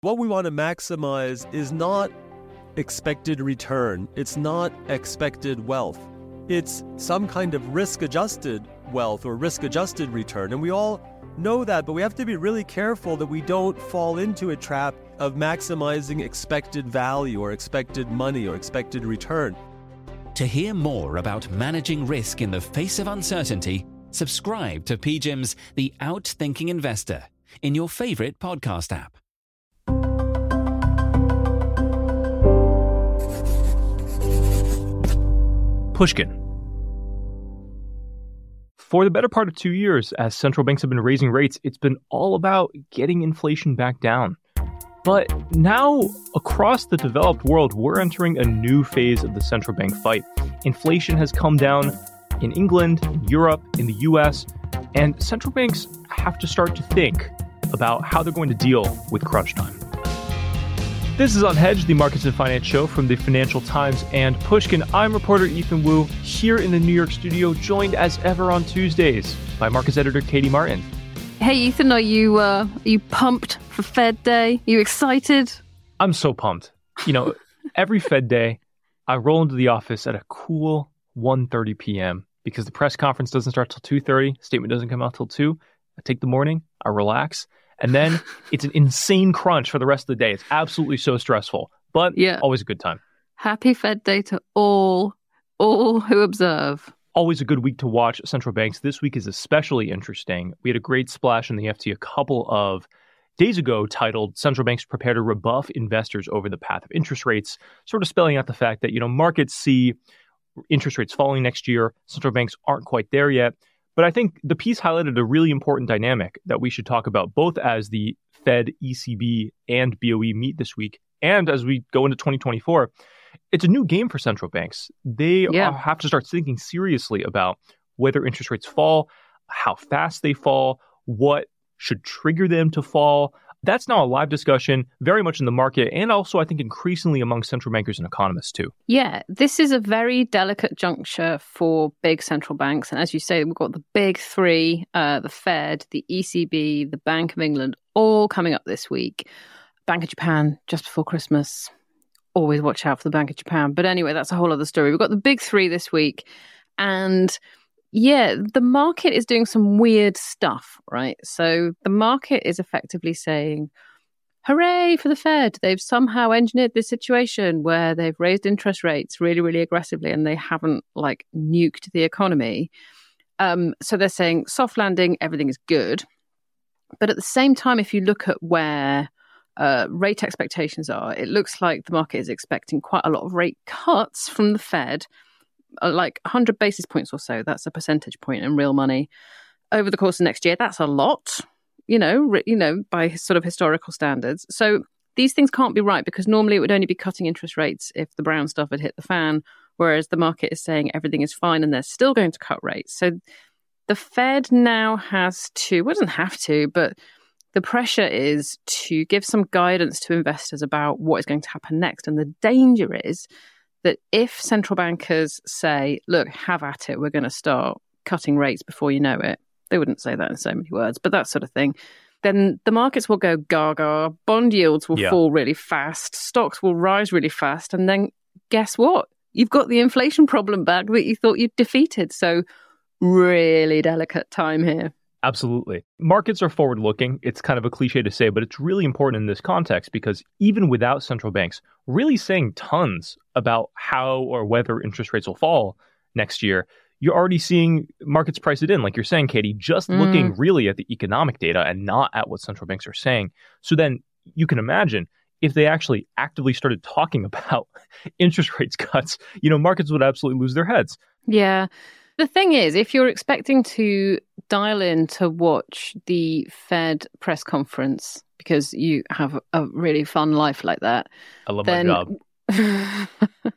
What we want to maximize is not expected return, it's not expected wealth. It's some kind of risk adjusted wealth or risk adjusted return. And we all know that, but we have to be really careful that we don't fall into a trap of maximizing expected value or expected money or expected return. To hear more about managing risk in the face of uncertainty, subscribe to PGIM's The Outthinking Investor in your favorite podcast app. Pushkin. For the better part of two years, as central banks have been raising rates, it's been all about getting inflation back down. But now, across the developed world, we're entering a new phase of the central bank fight. Inflation has come down in England, Europe, in the US, and central banks have to start to think about how they're going to deal with crunch time. This is Unhedged, the Markets and Finance show from the Financial Times and Pushkin. I'm reporter Ethan Wu here in the New York studio, joined as ever on Tuesdays by markets editor Katie Martin. Hey Ethan, are you uh, are you pumped for Fed Day? Are you excited? I'm so pumped. You know, every Fed Day, I roll into the office at a cool 1:30 p.m. because the press conference doesn't start till 2:30. Statement doesn't come out till two. I take the morning, I relax, and then it's an insane crunch for the rest of the day. It's absolutely so stressful, but yeah. always a good time. Happy Fed Day to all, all who observe always a good week to watch central banks. This week is especially interesting. We had a great splash in the FT a couple of days ago titled Central Banks Prepare to Rebuff Investors Over the Path of Interest Rates, sort of spelling out the fact that, you know, markets see interest rates falling next year. Central banks aren't quite there yet. But I think the piece highlighted a really important dynamic that we should talk about both as the Fed, ECB, and BOE meet this week and as we go into 2024 it's a new game for central banks. They yeah. have to start thinking seriously about whether interest rates fall, how fast they fall, what should trigger them to fall. That's now a live discussion, very much in the market, and also, I think, increasingly among central bankers and economists, too. Yeah, this is a very delicate juncture for big central banks. And as you say, we've got the big three uh, the Fed, the ECB, the Bank of England, all coming up this week. Bank of Japan just before Christmas, always watch out for the Bank of Japan. But anyway, that's a whole other story. We've got the big three this week. And yeah, the market is doing some weird stuff, right? So the market is effectively saying, hooray for the Fed. They've somehow engineered this situation where they've raised interest rates really, really aggressively and they haven't like nuked the economy. Um, so they're saying soft landing, everything is good. But at the same time, if you look at where uh, rate expectations are, it looks like the market is expecting quite a lot of rate cuts from the Fed, Uh, like 100 basis points or so. That's a percentage point in real money over the course of next year. That's a lot, you know, you know, by sort of historical standards. So these things can't be right because normally it would only be cutting interest rates if the brown stuff had hit the fan, whereas the market is saying everything is fine and they're still going to cut rates. So the Fed now has to, well, doesn't have to, but the pressure is to give some guidance to investors about what is going to happen next. And the danger is that if central bankers say, look, have at it, we're going to start cutting rates before you know it, they wouldn't say that in so many words, but that sort of thing. Then the markets will go gaga, bond yields will yeah. fall really fast, stocks will rise really fast. And then guess what? You've got the inflation problem back that you thought you'd defeated. So, really delicate time here. Absolutely. Markets are forward looking. It's kind of a cliche to say, but it's really important in this context because even without central banks really saying tons about how or whether interest rates will fall next year, you're already seeing markets price it in. Like you're saying, Katie, just mm. looking really at the economic data and not at what central banks are saying. So then you can imagine if they actually actively started talking about interest rates cuts, you know, markets would absolutely lose their heads. Yeah. The thing is, if you're expecting to dial in to watch the Fed press conference because you have a really fun life like that, I love then... my job.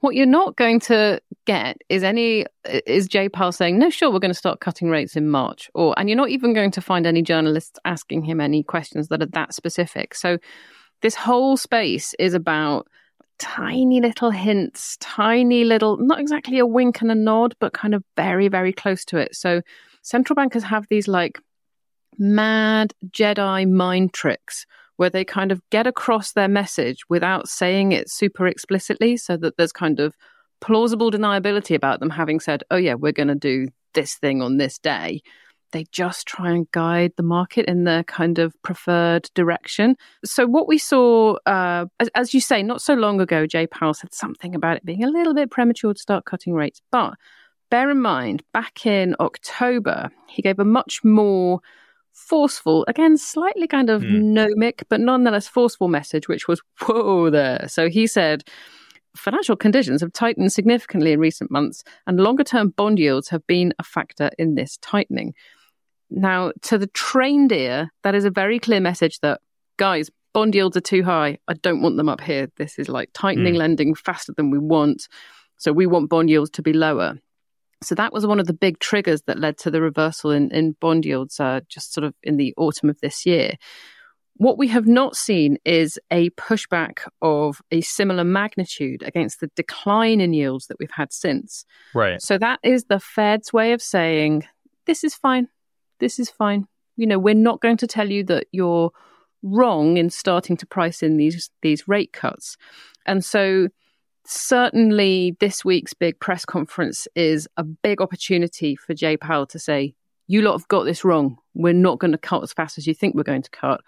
what you're not going to get is any is Jay Powell saying, "No, sure, we're going to start cutting rates in March," or and you're not even going to find any journalists asking him any questions that are that specific. So this whole space is about tiny little hints, tiny little, not exactly a wink and a nod, but kind of very, very close to it. So central bankers have these like mad Jedi mind tricks where they kind of get across their message without saying it super explicitly so that there's kind of plausible deniability about them having said, oh, yeah, we're going to do this thing on this day. They just try and guide the market in their kind of preferred direction. So, what we saw, uh, as, as you say, not so long ago, Jay Powell said something about it being a little bit premature to start cutting rates. But bear in mind, back in October, he gave a much more forceful, again, slightly kind of mm. gnomic, but nonetheless forceful message, which was, whoa there. So he said, financial conditions have tightened significantly in recent months, and longer term bond yields have been a factor in this tightening. Now, to the trained ear, that is a very clear message that, guys, bond yields are too high. I don't want them up here. This is like tightening mm. lending faster than we want. So we want bond yields to be lower. So that was one of the big triggers that led to the reversal in, in bond yields uh, just sort of in the autumn of this year. What we have not seen is a pushback of a similar magnitude against the decline in yields that we've had since. Right. So that is the Fed's way of saying, this is fine. This is fine. You know, we're not going to tell you that you're wrong in starting to price in these these rate cuts. And so certainly this week's big press conference is a big opportunity for Jay Powell to say, you lot have got this wrong. We're not going to cut as fast as you think we're going to cut.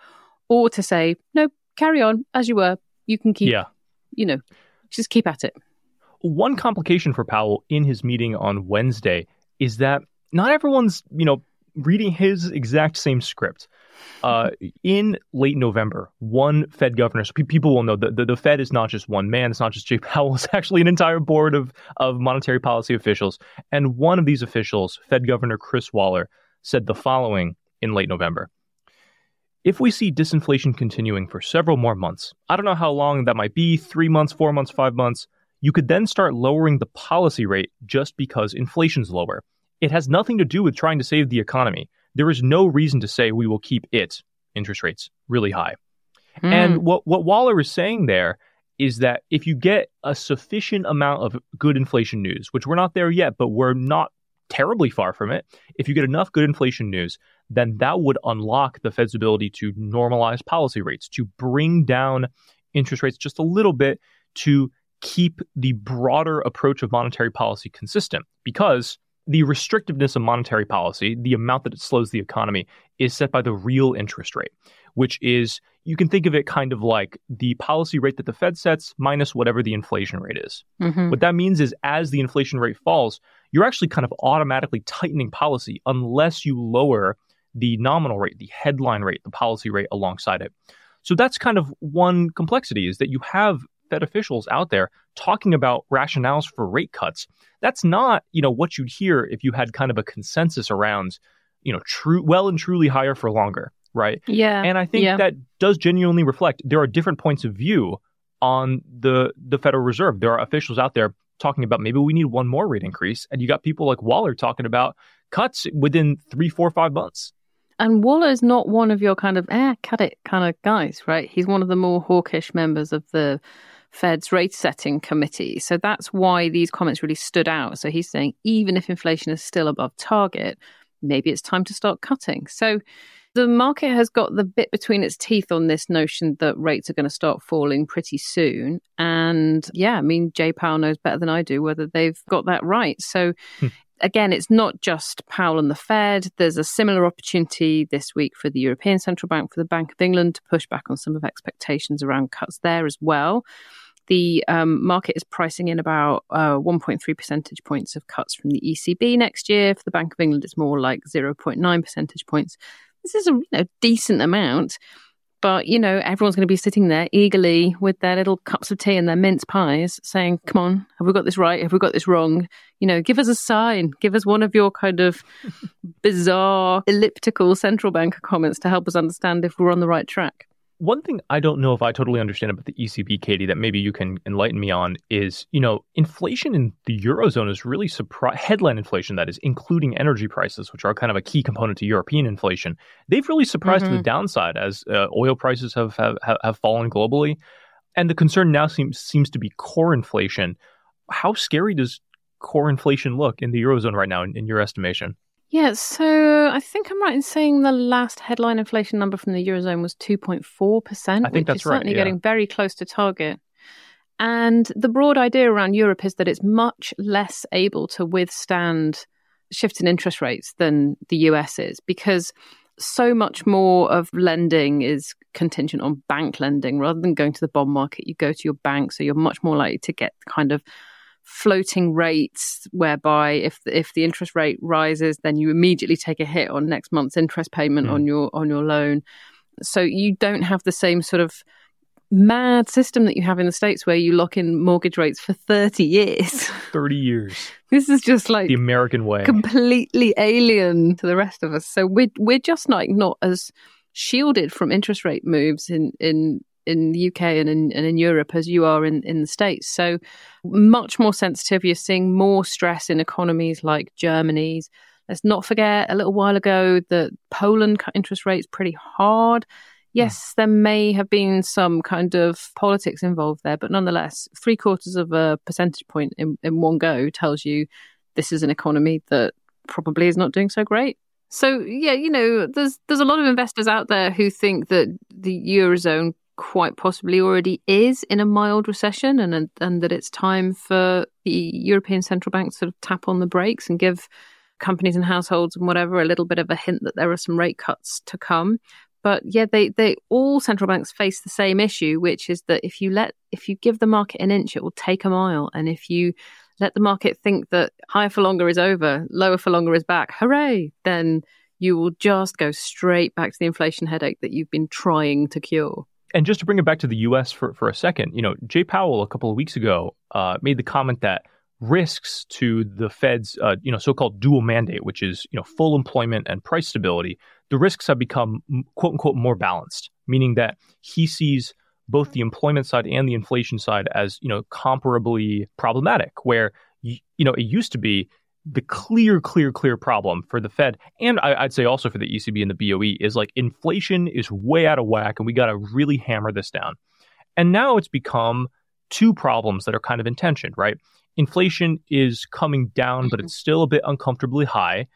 Or to say, no, carry on as you were. You can keep, yeah. you know, just keep at it. One complication for Powell in his meeting on Wednesday is that not everyone's, you know, reading his exact same script. Uh, in late November, one Fed governor, so pe- people will know that the, the, Fed is not just one man, it's not just Jay Powell, it's actually an entire board of, of monetary policy officials. And one of these officials, Fed Governor Chris Waller, said the following in late November. If we see disinflation continuing for several more months, I don't know how long that might be three months, four months, five months you could then start lowering the policy rate just because inflation's lower. It has nothing to do with trying to save the economy there is no reason to say we will keep it, interest rates, really high. Mm. And what, what Waller is saying there is that if you get a sufficient amount of good inflation news, which we're not there yet, but we're not terribly far from it, if you get enough good inflation news, then that would unlock the Fed's ability to normalize policy rates, to bring down interest rates just a little bit to keep the broader approach of monetary policy consistent. Because the restrictiveness of monetary policy, the amount that it slows the economy, is set by the real interest rate, which is, you can think of it kind of like the policy rate that the Fed sets minus whatever the inflation rate is. Mm-hmm. What that means is, as the inflation rate falls, you're actually kind of automatically tightening policy unless you lower the nominal rate, the headline rate, the policy rate alongside it. So that's kind of one complexity is that you have Fed officials out there talking about rationales for rate cuts. That's not, you know, what you'd hear if you had kind of a consensus around, you know, true well and truly higher for longer, right? Yeah. And I think yeah. that does genuinely reflect there are different points of view on the the Federal Reserve. There are officials out there talking about maybe we need one more rate increase, and you got people like Waller talking about cuts within three, four, five months. And Waller's not one of your kind of eh, cut it kind of guys, right? He's one of the more hawkish members of the Fed's rate setting committee. So that's why these comments really stood out. So he's saying even if inflation is still above target, maybe it's time to start cutting. So the market has got the bit between its teeth on this notion that rates are going to start falling pretty soon. And yeah, I mean, Jay Powell knows better than I do whether they've got that right. So hmm again, it's not just Powell and the Fed. There's a similar opportunity this week for the European Central Bank, for the Bank of England to push back on some of expectations around cuts there as well. The um, market is pricing in about uh, 1.3 percentage points of cuts from the ECB next year. For the Bank of England, it's more like 0.9 percentage points. This is a you know, decent amount. But, you know, everyone's going to be sitting there eagerly with their little cups of tea and their mince pies saying, come on, have we got this right? Have we got this wrong? You know, give us a sign. Give us one of your kind of bizarre, elliptical central banker comments to help us understand if we're on the right track. One thing I don't know if I totally understand about the ECB, Katie, that maybe you can enlighten me on is, you know, inflation in the Eurozone is really headline inflation, that is, including energy prices, which are kind of a key component to European inflation. They've really surprised mm-hmm. to the mm-hmm. downside as uh, oil prices have, have, have fallen globally. And the concern now seems, seems to be core inflation. How scary does core inflation look in the Eurozone right now, in, in your estimation? Yeah, so I think I'm right in saying the last headline inflation number from the Eurozone was 2.4%, I think which that's right, certainly yeah. getting very close to target. And the broad idea around Europe is that it's much less able to withstand shifts in interest rates than the US is because so much more of lending is contingent on bank lending rather than going to the bond market. You go to your bank, so you're much more likely to get kind of floating rates whereby if if the interest rate rises then you immediately take a hit on next month's interest payment Hmm. on your on your loan so you don't have the same sort of mad system that you have in the states where you lock in mortgage rates for 30 years 30 years, this is just like the American way. completely alien to the rest of us. So we're we're just like not as shielded from interest rate moves in in in the UK and in and in Europe as you are in in the states. So much more sensitive. You're seeing more stress in economies like Germany's. Let's not forget a little while ago that Poland cut interest rates pretty hard. Hmm. Yes, there may have been some kind of politics involved there, but nonetheless, three quarters of a percentage point in, in one go tells you this is an economy that probably is not doing so great. So yeah, you know, there's there's a lot of investors out there who think that the eurozone quite possibly already is in a mild recession, and and that it's time for the European central bank to sort of tap on the brakes and give companies and households and whatever a little bit of a hint that there are some rate cuts to come. But yeah, they, they all central banks face the same issue, which is that if you let if you give the market an inch, it will take a mile, and if you let the market think that higher for longer is over, lower for longer is back, hooray, then you will just go straight back to the inflation headache that you've been trying to cure. And just to bring it back to the U.S. for, for a second, you know, Jay Powell a couple of weeks ago uh, made the comment that risks to the Fed's, uh, you know, so-called dual mandate, which is you know full employment and price stability, the risks have become quote unquote more balanced, meaning that he sees both the employment side and the inflation side as you know comparably problematic. Where you, know it used to be the clear, clear, clear problem for the Fed, and I, I'd say also for the ECB and the BOE, is like inflation is way out of whack, and we got to really hammer this down. And now it's become two problems that are kind of in tension, right? Inflation is coming down, but it's still a bit uncomfortably high,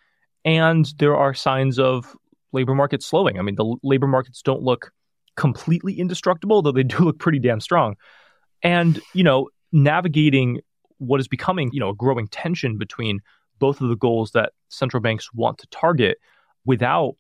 and there are signs of labor market slowing. I mean, the labor markets don't look completely indestructible, though they do look pretty damn strong. And you know, navigating what is becoming, you know, a growing tension between both of the goals that central banks want to target without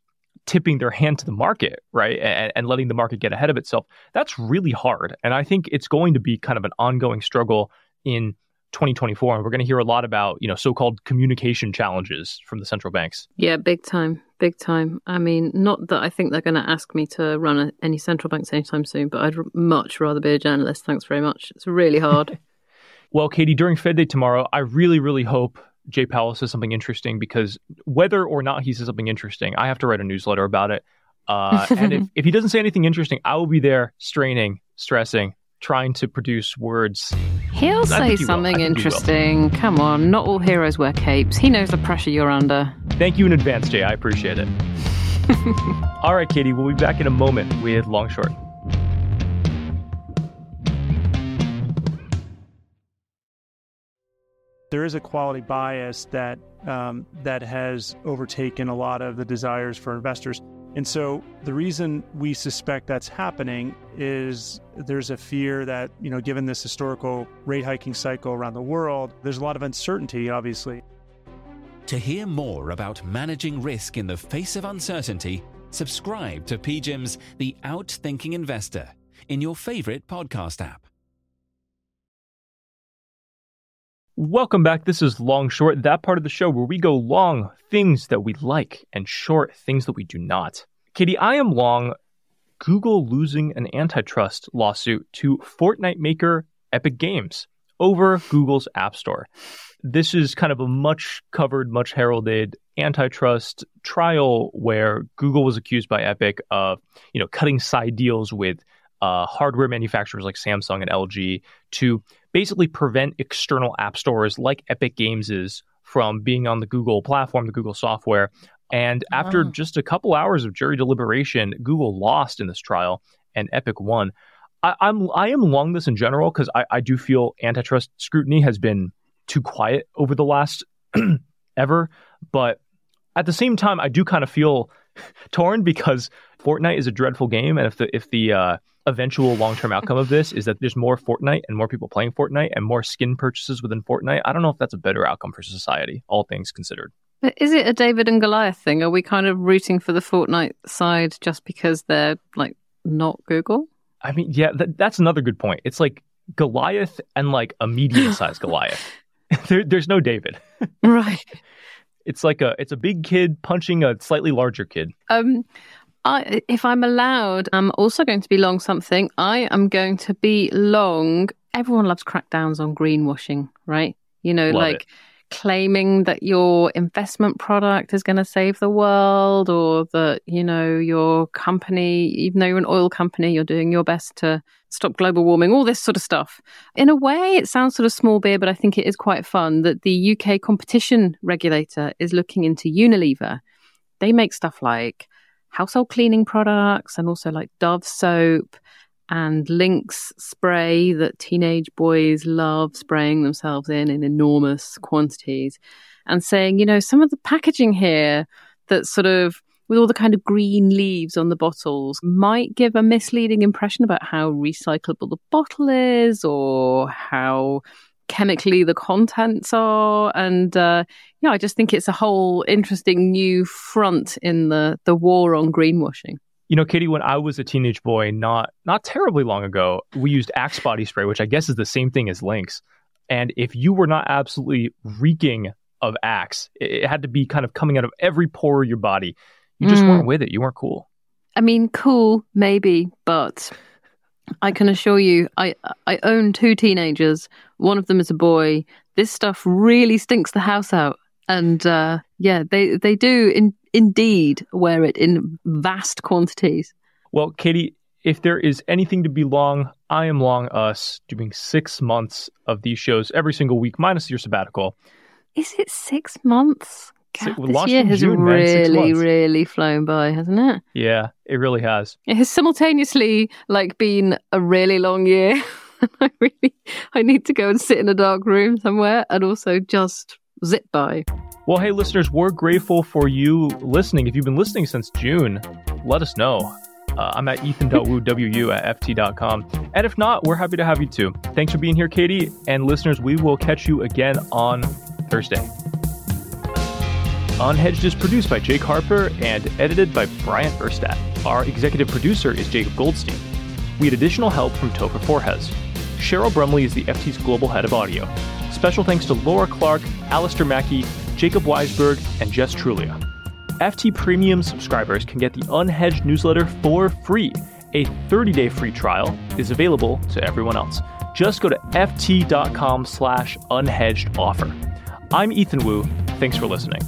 tipping their hand to the market, right? And, and, letting the market get ahead of itself. That's really hard. And I think it's going to be kind of an ongoing struggle in 2024. And we're going to hear a lot about, you know, so-called communication challenges from the central banks. Yeah, big time. Big time. I mean, not that I think they're going to ask me to run a, any central banks anytime soon, but I'd r- much rather be a journalist. Thanks very much. It's really hard. well, Katie, during Fed Day tomorrow, I really, really hope Jay Powell says something interesting because whether or not he says something interesting, I have to write a newsletter about it. Uh, and if, if he doesn't say anything interesting, I will be there straining, stressing, trying to produce words. He'll say he something interesting. Come on, not all heroes wear capes. He knows the pressure you're under. Thank you in advance, Jay. I appreciate it. all right, Katie, we'll be back in a moment with Long Short. There is a quality bias that um, that has overtaken a lot of the desires for investors. And so the reason we suspect that's happening is there's a fear that, you know, given this historical rate hiking cycle around the world, there's a lot of uncertainty, obviously. To hear more about managing risk in the face of uncertainty, subscribe to PGIM's The Outthinking Investor in your favorite podcast app. Welcome back. This is Long Short, that part of the show where we go long things that we like and short things that we do not. Katie, I am long Google losing an antitrust lawsuit to Fortnite maker Epic Games over Google's App Store. This is kind of a much covered, much heralded antitrust trial where Google was accused by Epic of, you know, cutting side deals with uh, hardware manufacturers like Samsung and LG to basically prevent external app stores like Epic Games is from being on the Google platform, the Google software. And after Wow. just a couple hours of jury deliberation, Google lost in this trial and Epic won. I, I'm I am long this in general because I, I do feel antitrust scrutiny has been too quiet over the last ever. But At the same time, I do kind of feel torn because Fortnite is a dreadful game, and if the if the uh, eventual long term outcome of this is that there's more Fortnite and more people playing Fortnite and more skin purchases within Fortnite, I don't know if that's a better outcome for society, all things considered. But is it a David and Goliath thing? Are we kind of rooting for the Fortnite side just because they're like not Google? I mean, yeah, that, that's another good point. It's like Goliath and like a medium sized Goliath. there, there's no David. right. It's like a it's a big kid punching a slightly larger kid. Um, I, if I'm allowed, I'm also going to be long something. I am going to be long. Everyone loves crackdowns on greenwashing, right? You know, Love like it. claiming that your investment product is going to save the world or that, you know, your company, even though you're an oil company, you're doing your best to stop global warming, all this sort of stuff. In a way, it sounds sort of small beer, but I think it is quite fun that the UK competition regulator is looking into Unilever. They make stuff like household cleaning products and also like Dove soap and Lynx spray that teenage boys love spraying themselves in in enormous quantities and saying, you know, some of the packaging here that sort of with all the kind of green leaves on the bottles might give a misleading impression about how recyclable the bottle is or how chemically the contents are and uh, yeah i just think it's a whole interesting new front in the the war on greenwashing You know, Katie, when I was a teenage boy, not not terribly long ago, we used Axe body spray, which I guess is the same thing as Lynx. And if you were not absolutely reeking of Axe, it, had to be kind of coming out of every pore of your body. You just Mm. weren't with it. You weren't cool. i mean cool maybe but i can assure you i i own two teenagers one of them is a boy this stuff really stinks the house out and uh yeah they they do in, indeed wear it in vast quantities Well, Katie, if there is anything to be long, I am long us doing six months of these shows every single week, minus your sabbatical. Is it six months? God, we this year has June, really, really flown by, hasn't it? Yeah, it really has. It has simultaneously like been a really long year. I really, I need to go and sit in a dark room somewhere, and also just zip by. Well, hey, listeners, we're grateful for you listening. If you've been listening since June, let us know. Uh, I'm at ethan.wu at ft.com. And if not, we're happy to have you too. Thanks for being here, Katie. And listeners, we will catch you again on Thursday. Unhedged is produced by Jake Harper and edited by Bryant Urstadt. Our executive producer is Jacob Goldstein. We had additional help from Topher Forhecz. Cheryl Brumley is the FT's global head of audio. Special thanks to Laura Clark, Alastair Mackie, Jacob Weisberg, and Jess Trulia. FT Premium subscribers can get the Unhedged newsletter for free. A 30-day free trial is available to everyone else. Just go to ft.com slash unhedged offer. I'm Ethan Wu. Thanks for listening.